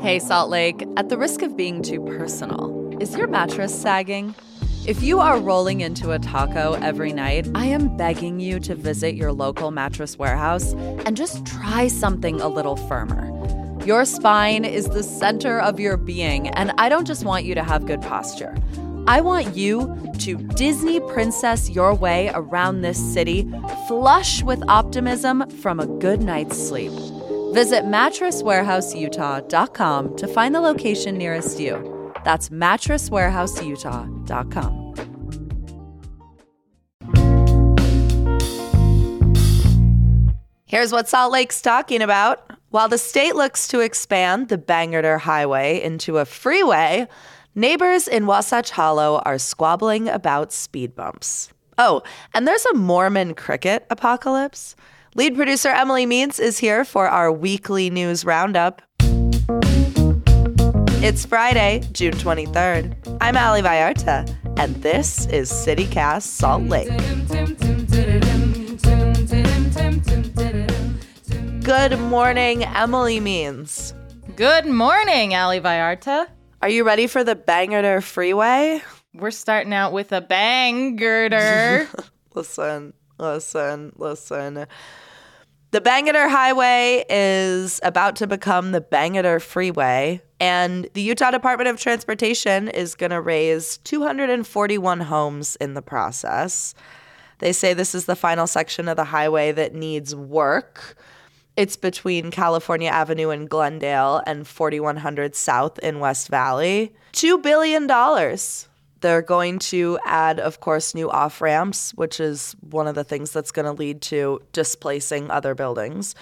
Hey, Salt Lake, at the risk of being too personal, is your mattress sagging? If you are rolling into a taco every night, I am begging you to visit your local mattress warehouse and just try something a little firmer. Your spine is the center of your being, and I don't just want you to have good posture. I want you to Disney princess your way around this city, flush with optimism from a good night's sleep. Visit mattresswarehouseutah.com to find the location nearest you. That's mattresswarehouseutah.com. Here's what Salt Lake's talking about. While the state looks to expand the Bangerter Highway into a freeway, neighbors in Wasatch Hollow are squabbling about speed bumps. Oh, and there's a Mormon cricket apocalypse. Lead producer Emily Means is here for our weekly news roundup. It's Friday, June 23rd. I'm Ali Vallarta, and this is CityCast Salt Lake. Good morning, Emily Means. Good morning, Ali Vallarta. Are you ready for the Bangerter Freeway? We're starting out with a bangerter. listen, listen, listen. The Bangerter Highway is about to become the Bangerter Freeway, and the Utah Department of Transportation is going to raze 241 homes in the process. They say this is the final section of the highway that needs work. It's between California Avenue in Glendale and 4100 South in West Valley. $2 billion they're going to add, of course, new off ramps, which is one of the things that's going to lead to displacing other buildings.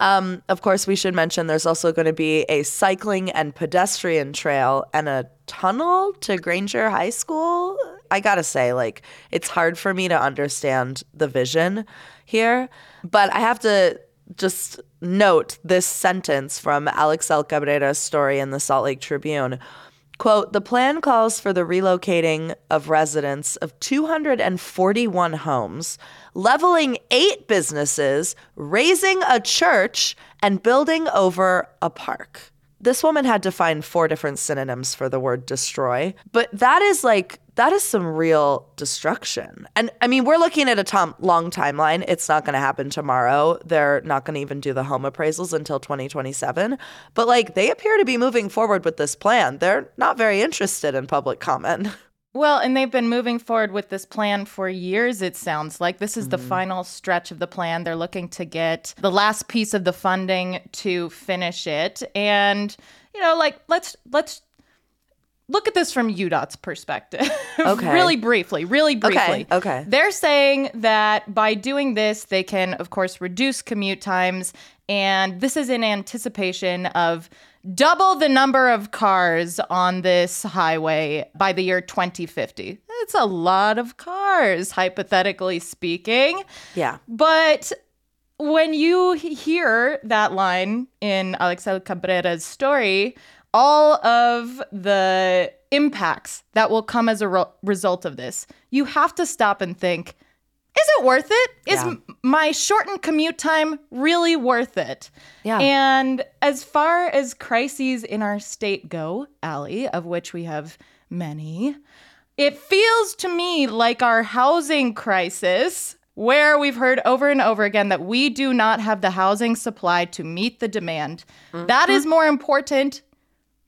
Um, of course, we should mention there's also going to be a cycling and pedestrian trail and a tunnel to Granger High School. I gotta say, like, it's hard for me to understand the vision here, but I have to just note this sentence from Alixel Cabrera's story in the Salt Lake Tribune Quote, the plan calls for the relocating of residents of 241 homes, leveling eight businesses, razing a church, and building over a park. This woman had to find four different synonyms for the word destroy, but that is like that is some real destruction. And I mean, we're looking at a tom- long timeline. It's not going to happen tomorrow. They're not going to even do the home appraisals until 2027. But like, they appear to be moving forward with this plan. They're not very interested in public comment. Well, and they've been moving forward with this plan for years, it sounds like. This is mm-hmm. the final stretch of the plan. They're looking to get the last piece of the funding to finish it. And, you know, like let's let's look at this from UDOT's perspective. Okay. really briefly, really briefly. Okay. okay. They're saying that by doing this, they can, of course, reduce commute times. And this is in anticipation of double the number of cars on this highway by the year 2050. It's a lot of cars, hypothetically speaking. Yeah. But when you hear that line in Alixel Cabrera's story, all of the impacts that will come as a re- result of this, you have to stop and think is it worth it? Is yeah. m- my shortened commute time really worth it? Yeah. And as far as crises in our state go, Ali, of which we have many, it feels to me like our housing crisis, where we've heard over and over again that we do not have the housing supply to meet the demand. Mm-hmm. That is more important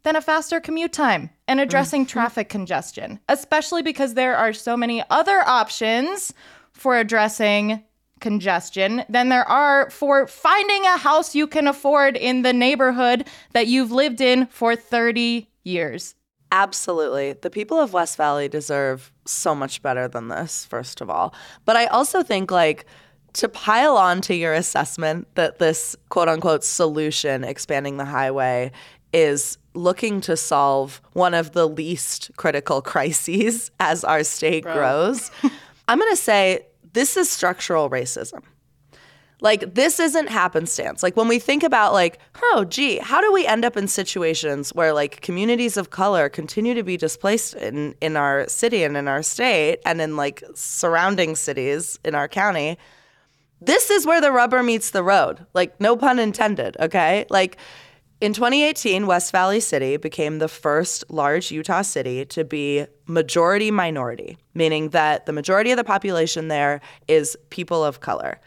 than a faster commute time and addressing mm-hmm. traffic congestion, especially because there are so many other options for addressing congestion than there are for finding a house you can afford in the neighborhood that you've lived in for 30 years. Absolutely. The people of West Valley deserve so much better than this, first of all. But I also think, like, to pile on to your assessment that this quote unquote solution, expanding the highway, is looking to solve one of the least critical crises as our state Bro. grows. I'm going to say this is structural racism. Like this isn't happenstance. Like when we think about like, oh gee, how do we end up in situations where like communities of color continue to be displaced in in our city and in our state and in like surrounding cities in our county? This is where the rubber meets the road. Like no pun intended, okay? Like In 2018, West Valley City became the first large Utah city to be majority minority, meaning that the majority of the population there is people of color.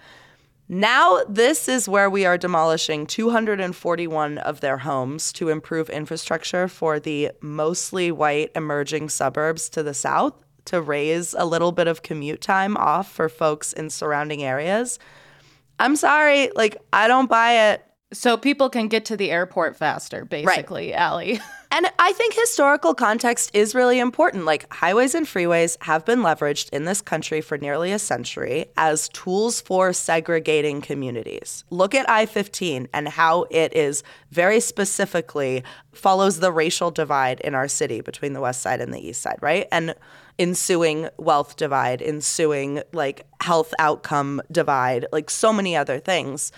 Now, this is where we are demolishing 241 of their homes to improve infrastructure for the mostly white emerging suburbs to the south to raise a little bit of commute time off for folks in surrounding areas. I'm sorry, like, I don't buy it. So people can get to the airport faster, basically, right. Ali. And I think historical context is really important. Like, highways and freeways have been leveraged in this country for nearly a century as tools for segregating communities. Look at I 15 and how it is very specifically follows the racial divide in our city between the west side and the east side, right? And ensuing wealth divide, ensuing like health outcome divide, like so many other things.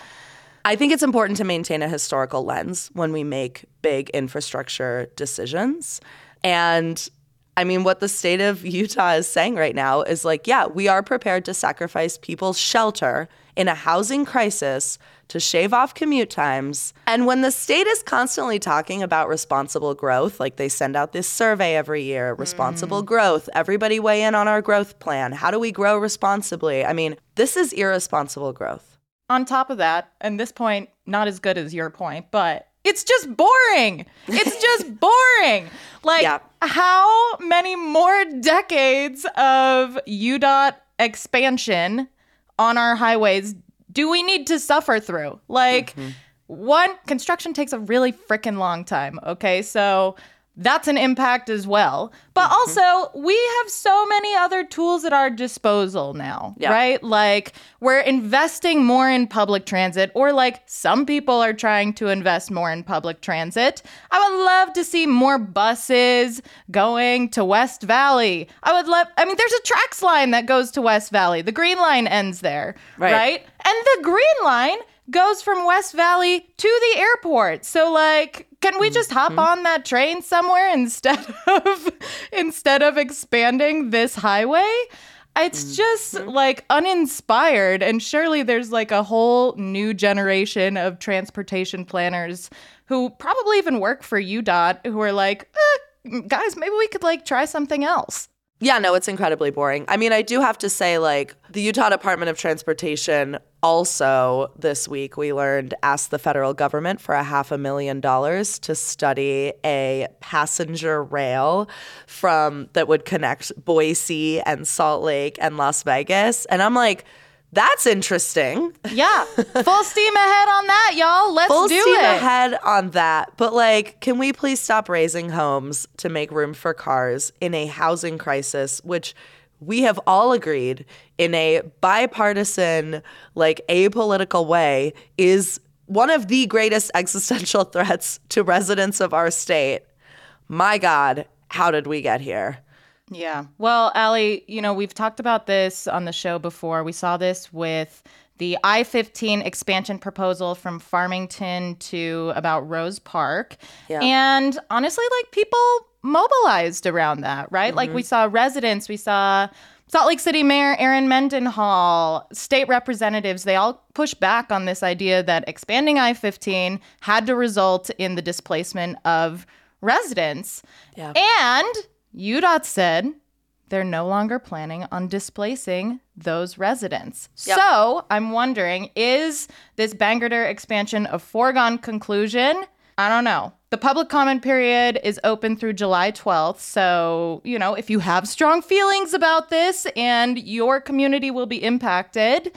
I think it's important to maintain a historical lens when we make big infrastructure decisions. And I mean, what the state of Utah is saying right now is like, yeah, we are prepared to sacrifice people's shelter in a housing crisis to shave off commute times. And when the state is constantly talking about responsible growth, like they send out this survey every year responsible mm. growth, everybody weigh in on our growth plan. How do we grow responsibly? I mean, this is irresponsible growth on top of that, and this point, not as good as your point, but it's just boring. It's just boring. Like, yeah. how many more decades of UDOT expansion on our highways do we need to suffer through? Like, mm-hmm. one, construction takes a really freaking long time. Okay. So, that's an impact as well. But mm-hmm. also, we have so many other tools at our disposal now, yeah. right? Like, we're investing more in public transit, or like some people are trying to invest more in public transit. I would love to see more buses going to West Valley. I would love, I mean, there's a TRAX line that goes to West Valley. The green line ends there, right? right? And the green line goes from West Valley to the airport. So, like, can we just hop mm-hmm. on that train somewhere instead of instead of expanding this highway? It's mm-hmm. just like uninspired and surely there's like a whole new generation of transportation planners who probably even work for UDOT who are like, eh, guys, maybe we could like try something else. Yeah, no, it's incredibly boring. I mean, I do have to say, like, the Utah Department of Transportation also this week we learned asked the federal government for a half a million dollars to study a passenger rail from that would connect Boise and Salt Lake and Las Vegas. And I'm like, that's interesting. Yeah. Full steam ahead on that, y'all. Let's do it. Full do steam it. ahead on that. But like, can we please stop razing homes to make room for cars in a housing crisis, which we have all agreed in a bipartisan, like apolitical way is one of the greatest existential threats to residents of our state. My God, how did we get here? Yeah. Well, Ali, you know, we've talked about this on the show before. We saw this with the I 15 expansion proposal from Farmington to about Rose Park. Yeah. And honestly, like people mobilized around that, right? Mm-hmm. Like we saw residents, we saw Salt Lake City Mayor Erin Mendenhall, state representatives, they all pushed back on this idea that expanding I 15 had to result in the displacement of residents. Yeah. And UDOT said they're no longer planning on displacing those residents. Yep. So I'm wondering is this Bangerter expansion a foregone conclusion? I don't know. The public comment period is open through July 12th. So, you know, if you have strong feelings about this and your community will be impacted,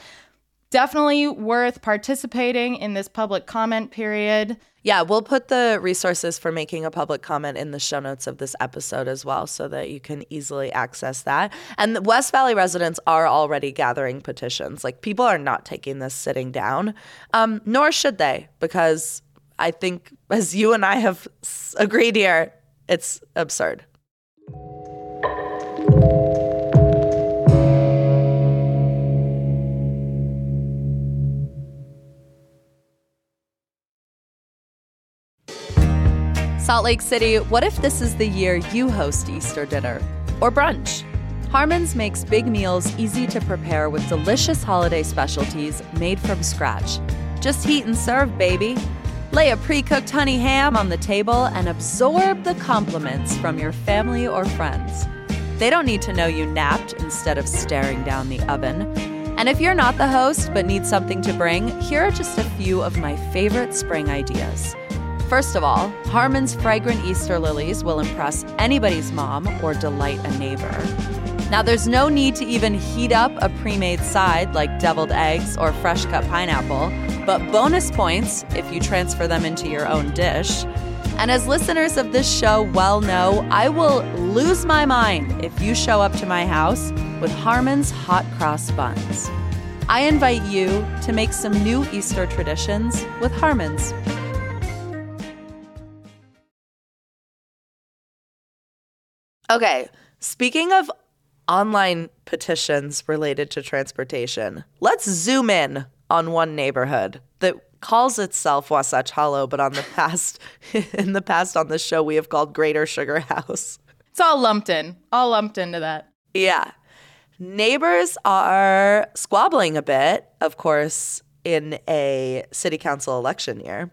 definitely worth participating in this public comment period. Yeah, we'll put the resources for making a public comment in the show notes of this episode as well so that you can easily access that. And West Valley residents are already gathering petitions. Like people are not taking this sitting down, um, nor should they, because I think, as you and I have agreed here, it's absurd. Salt Lake City, what if this is the year you host Easter dinner or brunch? Harmon's makes big meals easy to prepare with delicious holiday specialties made from scratch. Just heat and serve, baby. Lay a pre cooked honey ham on the table and absorb the compliments from your family or friends. They don't need to know you napped instead of staring down the oven. And if you're not the host but need something to bring, here are just a few of my favorite spring ideas. First of all, Harmon's fragrant Easter lilies will impress anybody's mom or delight a neighbor. Now, there's no need to even heat up a pre made side like deviled eggs or fresh cut pineapple, but bonus points if you transfer them into your own dish. And as listeners of this show well know, I will lose my mind if you show up to my house with Harmon's hot cross buns. I invite you to make some new Easter traditions with Harmon's. Okay, speaking of online petitions related to transportation, let's zoom in on one neighborhood that calls itself Wasatch Hollow, but on the past in the past on the show we have called Greater Sugar House. It's all lumped in, all lumped into that. Yeah. Neighbors are squabbling a bit, of course, in a city council election year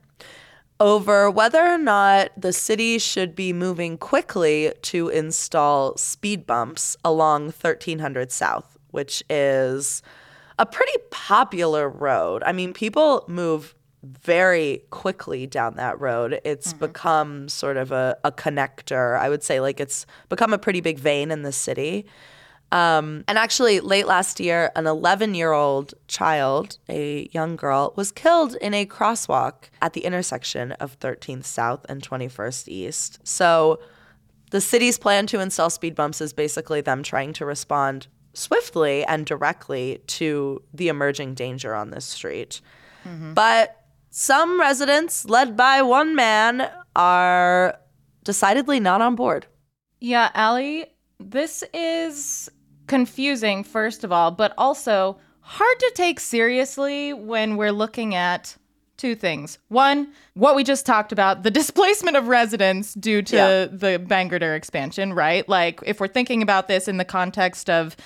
over whether or not the city should be moving quickly to install speed bumps along 1300 South, which is a pretty popular road. I mean, people move very quickly down that road. It's mm-hmm. become sort of a, a connector. I would say, like, it's become a pretty big vein in the city. Um, and actually, late last year, an 11 year old child, a young girl, was killed in a crosswalk at the intersection of 13th South and 21st East. So, the city's plan to install speed bumps is basically them trying to respond swiftly and directly to the emerging danger on this street. Mm-hmm. But some residents, led by one man, are decidedly not on board. Yeah, Ali, this is confusing, first of all, but also hard to take seriously when we're looking at two things. One, what we just talked about, the displacement of residents due to yeah. the Bangerter expansion, right? Like, if we're thinking about this in the context of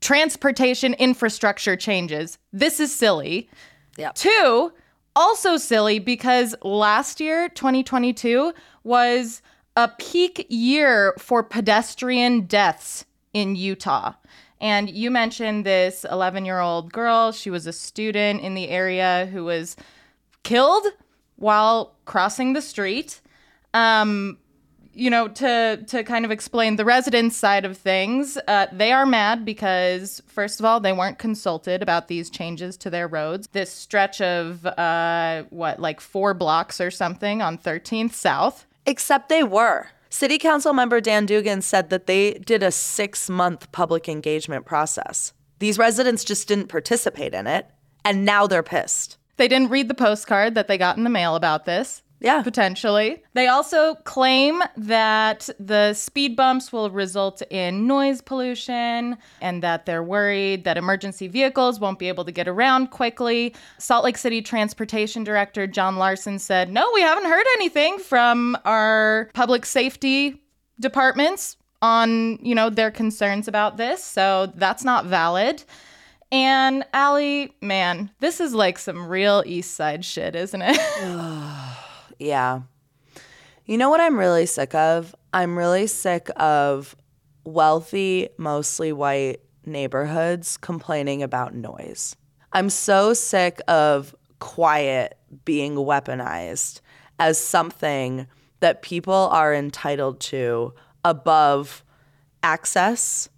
transportation infrastructure changes, this is silly. Yeah. Two, also silly because last year, 2022, was a peak year for pedestrian deaths in Utah. And you mentioned this 11 year old girl. She was a student in the area who was killed while crossing the street. Um, you know, to to kind of explain the residents' side of things, uh, they are mad because first of all, they weren't consulted about these changes to their roads. This stretch of uh, what, like four blocks or something on 13th South. Except they were. City Council member Dan Dugan said that they did a six month public engagement process. These residents just didn't participate in it, and now they're pissed. They didn't read the postcard that they got in the mail about this. Yeah. Potentially. They also claim that the speed bumps will result in noise pollution and that they're worried that emergency vehicles won't be able to get around quickly. Salt Lake City Transportation Director Jon Larsen said, No, we haven't heard anything from our public safety departments on, you know, their concerns about this. So that's not valid. And Ali, man, this is like some real East Side shit, isn't it? Yeah. You know what I'm really sick of? I'm really sick of wealthy, mostly white neighborhoods complaining about noise. I'm so sick of quiet being weaponized as something that people are entitled to above access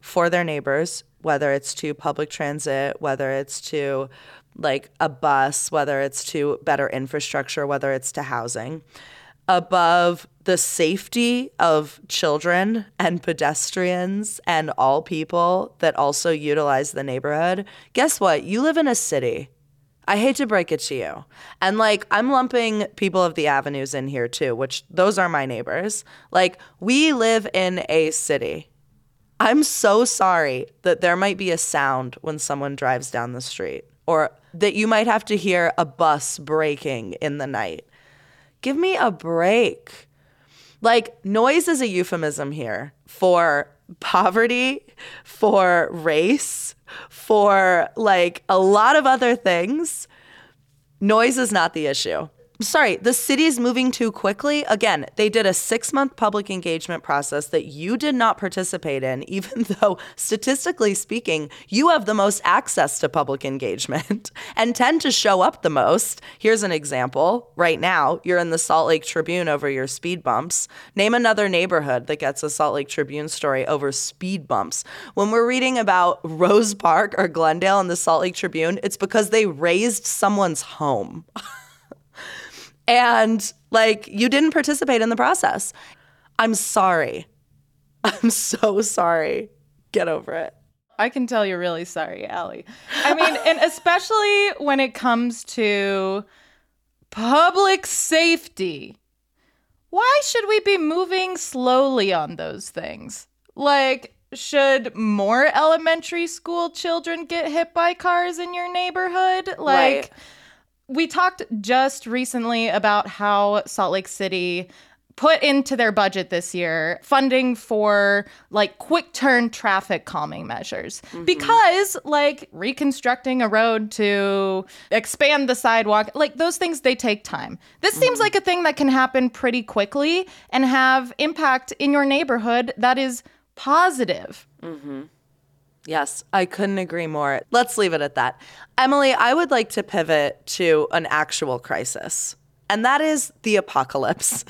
for their neighbors, whether it's to public transit, whether it's to like a bus, whether it's to better infrastructure, whether it's to housing, above the safety of children and pedestrians and all people that also utilize the neighborhood, guess what? You live in a city. I hate to break it to you. And like, I'm lumping people of the avenues in here too, which those are my neighbors. Like, we live in a city. I'm so sorry that there might be a sound when someone drives down the street or that you might have to hear a bus braking in the night. Give me a break. Like, noise is a euphemism here for poverty, for race, for like a lot of other things. Noise is not the issue. Sorry, the city's moving too quickly. Again, they did a six month public engagement process that you did not participate in, even though statistically speaking, you have the most access to public engagement and tend to show up the most. Here's an example. Right now, you're in the Salt Lake Tribune over your speed bumps. Name another neighborhood that gets a Salt Lake Tribune story over speed bumps. When we're reading about Rose Park or Glendale in the Salt Lake Tribune, it's because they razed someone's home. and like you didn't participate in the process. I'm sorry. I'm so sorry. Get over it. I can tell you're really sorry, Ali. I mean, and especially when it comes to public safety. Why should we be moving slowly on those things? Like, should more elementary school children get hit by cars in your neighborhood? Like, Right. We talked just recently about how Salt Lake City put into their budget this year funding for like quick turn traffic calming measures. Mm-hmm. Because like reconstructing a road to expand the sidewalk like those things they take time. This seems mm-hmm. like a thing that can happen pretty quickly and have impact in your neighborhood that is positive mm-hmm. Yes, I couldn't agree more. Let's leave it at that. Emily, I would like to pivot to an actual crisis, and that is the apocalypse.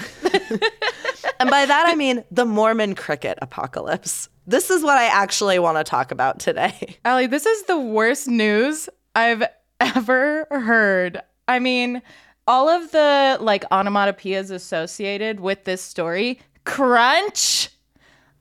and by that, I mean the Mormon cricket apocalypse. This is what I actually want to talk about today. Ali, this is the worst news I've ever heard. I mean, all of the like onomatopoeias associated with this story, crunch,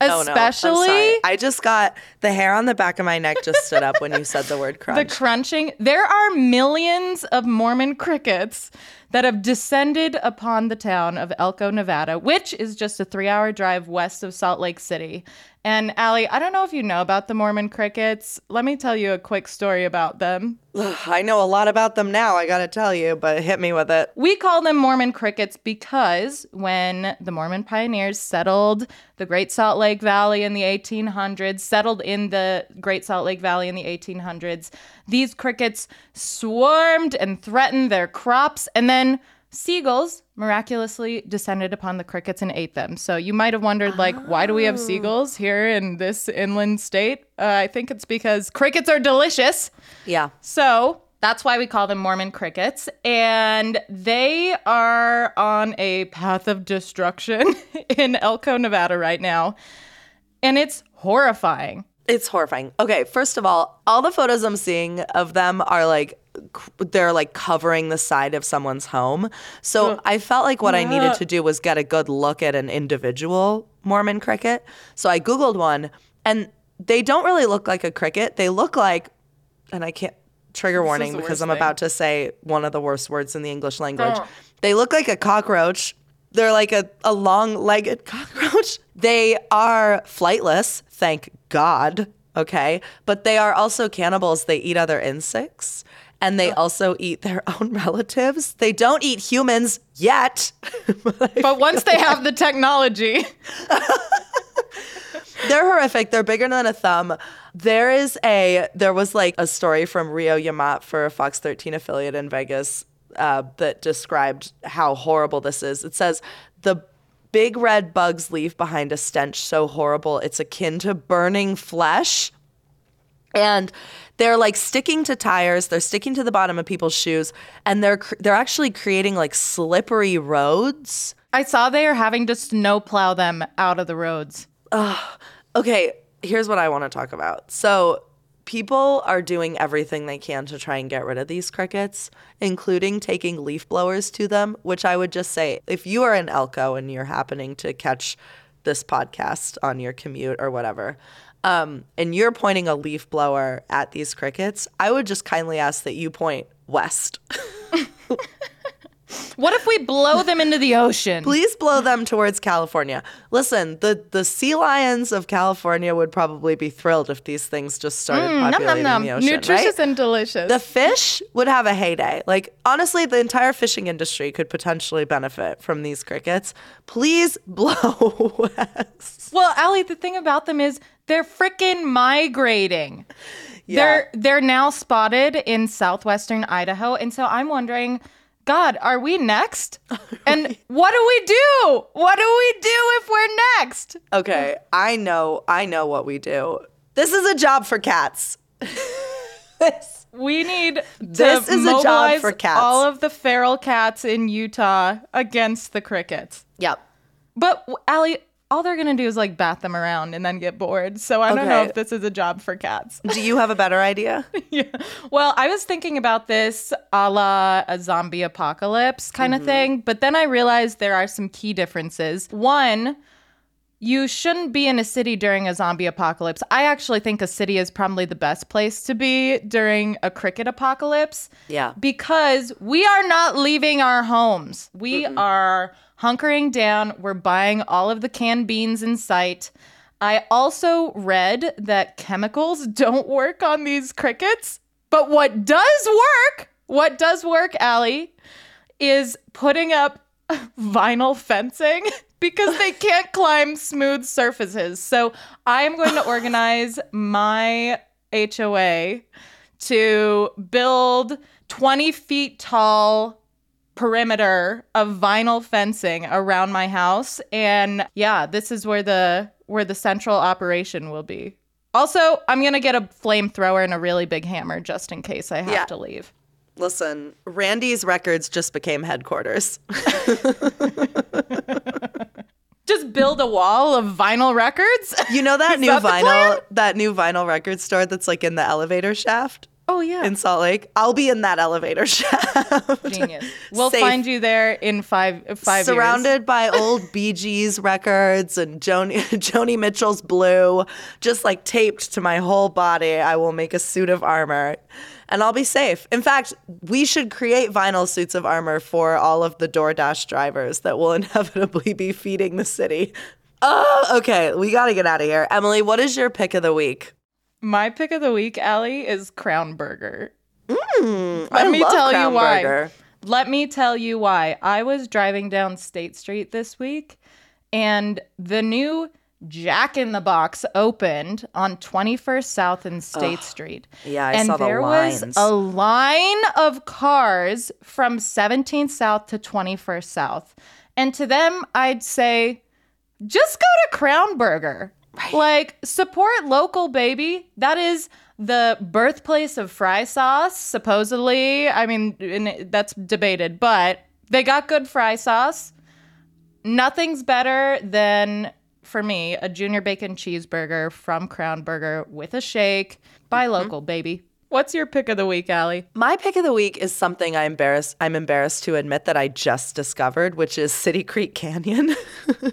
Oh, no, especially. I just got the hair on the back of my neck just stood up when you said the word crunch. the crunching. There are millions of Mormon crickets that have descended upon the town of Elko, Nevada, which is just a three hour drive west of Salt Lake City. And Ali, I don't know if you know about the Mormon crickets. Let me tell you a quick story about them. Ugh, I know a lot about them now, I got to tell you, but hit me with it. We call them Mormon crickets because when the Mormon pioneers settled the Great Salt Lake Valley in the 1800s, settled in the Great Salt Lake Valley in the 1800s, these crickets swarmed and threatened their crops, and then seagulls miraculously descended upon the crickets and ate them. So you might have wondered, like, why do we have seagulls here in this inland state? Uh, I think it's because crickets are delicious. Yeah. So that's why we call them Mormon crickets. And they are on a path of destruction in Elko, Nevada right now. And it's horrifying. It's horrifying. Okay, first of all, all the photos I'm seeing of them are like they're like covering the side of someone's home. So I felt like what I needed to do was get a good look at an individual Mormon cricket. So I googled one and they don't really look like a cricket. They look like and I can't trigger warning because I'm thing. about to say one of the worst words in the English language. They look like a cockroach. They're like a, a long legged cockroach. They are flightless, thank God. Okay. But they are also cannibals. They eat other insects and they also eat their own relatives. They don't eat humans yet. But once they have the technology, They're horrific. They're bigger than a thumb. There is a there was like a story from Rio Yamat for a Fox 13 affiliate in Vegas uh, that described how horrible this is. It says the big red bugs leave behind a stench so horrible it's akin to burning flesh. And they're like sticking to tires, they're sticking to the bottom of people's shoes, and they're cr- they're actually creating like slippery roads. I saw they are having to snowplow them out of the roads. Okay, here's what I want to talk about. So, people are doing everything they can to try and get rid of these crickets, including taking leaf blowers to them, which I would just say if you are in Elko and you're happening to catch this podcast on your commute or whatever, um, and you're pointing a leaf blower at these crickets, I would just kindly ask that you point west. What if we blow them into the ocean? Please blow them towards California. Listen, the, the sea lions of California would probably be thrilled if these things just started Mm, nom, populating nom, nom. the ocean. Nutritious right? and delicious. the fish would have a heyday. Like honestly, the entire fishing industry could potentially benefit from these crickets. Please blow west. Well, Ali, the thing about them is they're freaking migrating. Yeah. They're they're now spotted in southwestern Idaho, and so I'm wondering, God, are we next? And what do we do? What do we do if we're next? Okay, I know, I know what we do. This is a job for cats. this, We need to This is a job for cats. all of the feral cats in Utah against the crickets. yep. But Ali, all they're gonna do is like bat them around and then get bored. So I don't know if this is a job for cats. Do you have a better idea? yeah. Well, I was thinking about this a la a zombie apocalypse kind Mm-hmm. of thing, but then I realized there are some key differences. One, you shouldn't be in a city during a zombie apocalypse. I actually think a city is probably the best place to be during a cricket apocalypse Yeah. because we are not leaving our homes. We are hunkering down. We're buying all of the canned beans in sight. I also read that chemicals don't work on these crickets, but what does work, what does work, Ali, is putting up vinyl fencing because they can't climb smooth surfaces. So I am going to organize my HOA to build 20 feet tall perimeter of vinyl fencing around my house and yeah this is where the where the central operation will be also i'm gonna get a flamethrower and a really big hammer just in case i have Yeah. to leave Listen, Randy's Records just became headquarters. just build a wall of vinyl records You know that new that vinyl, that new vinyl record store that's like in the elevator shaft oh yeah in Salt Lake? I'll be in that elevator shaft. genius we'll Safe. find you there in five five years. Surrounded by old Bee Gees records and Joni, Joni Mitchell's Blue, just like taped to my whole body. I will make a suit of armor and I'll be safe. In fact, we should create vinyl suits of armor for all of the DoorDash drivers that will inevitably be feeding the city. Oh, okay. We got to get out of here. Emily, what is your pick of the week? my pick of the week Ali, is crown burger hmm, Let Let me tell you why. Burger. Let me tell you why. I was driving down State Street this week and the new Jack in the Box opened on 21st South and State Street. Yeah, I and saw the there lines. was a line of cars from 17th South to 21st South. And to them, I'd say, just go to Crown Burger. Like, support local, baby. That is the birthplace of fry sauce, supposedly. I mean, and that's debated, but they got good fry sauce. Nothing's better than, for me, a junior bacon cheeseburger from Crown Burger with a shake. Buy mm-hmm. local, baby. What's your pick of the week, Ali? My pick of the week is something I embarrassed I'm embarrassed to admit that I just discovered, which is City Creek Canyon.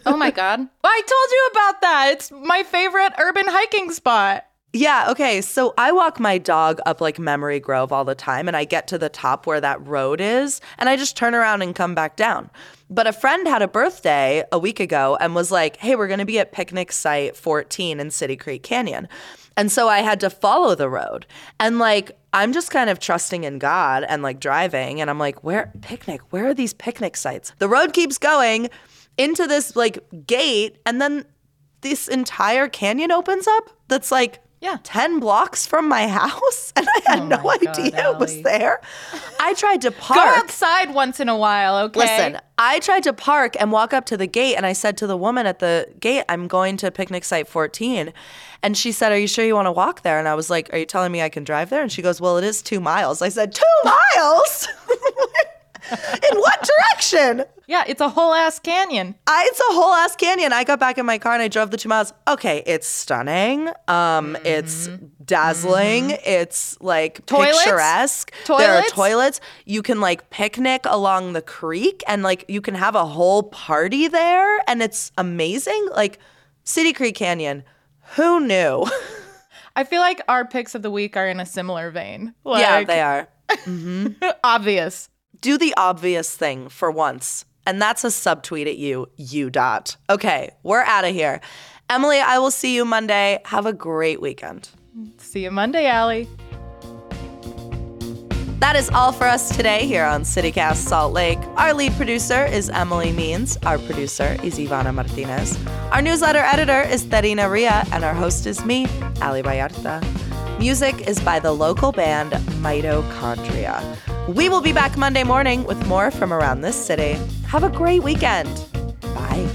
Oh my God. I told you about that. It's my favorite urban hiking spot. yeah, okay. So I walk my dog up like Memory Grove all the time and I get to the top where that road is and I just turn around and come back down. But a friend had a birthday a week ago and was like, "Hey, we're going to be at picnic site 14 in City Creek Canyon." And so I had to follow the road. And like I'm just kind of trusting in God and like driving and I'm like, "Where picnic? Where are these picnic sites?" The road keeps going into this like gate and then this entire canyon opens up that's like Yeah. 10 blocks from my house and I had Oh no God, idea it was there. I tried to park. Go outside once in a while, okay? Listen, I tried to park and walk up to the gate and I said to the woman at the gate, I'm going to picnic site 14. And she said, Are you sure you want to walk there? And I was like, Are you telling me I can drive there? And she goes, Well, it is two miles. I said, Two miles? In what direction? Yeah, it's a whole ass canyon. I, it's a whole ass canyon. I got back in my car and I drove the two miles. Okay, it's stunning. Um, it's mm-hmm. dazzling. Mm-hmm. It's like Toilets? picturesque. There are Toilets? toilets. You can like picnic along the creek and like you can have a whole party there, and it's amazing. Like City Creek Canyon. Who knew? I feel like our picks of the week are in a similar vein. Like, yeah, they are. Mm-hmm. obvious. Do the obvious thing for once. And that's a subtweet at you, UDOT. Okay, we're out of here. Emily, I will see you Monday. Have a great weekend. See you Monday, Ali. That is all for us today here on CityCast Salt Lake. Our lead producer is Emily Means. Our producer is Ivana Martinez. Our newsletter editor is Terina Ria, and our host is me, Ali Vallarta. Music is by the local band Mitochondria. We will be back Monday morning with more from around this city. Have a great weekend. Bye.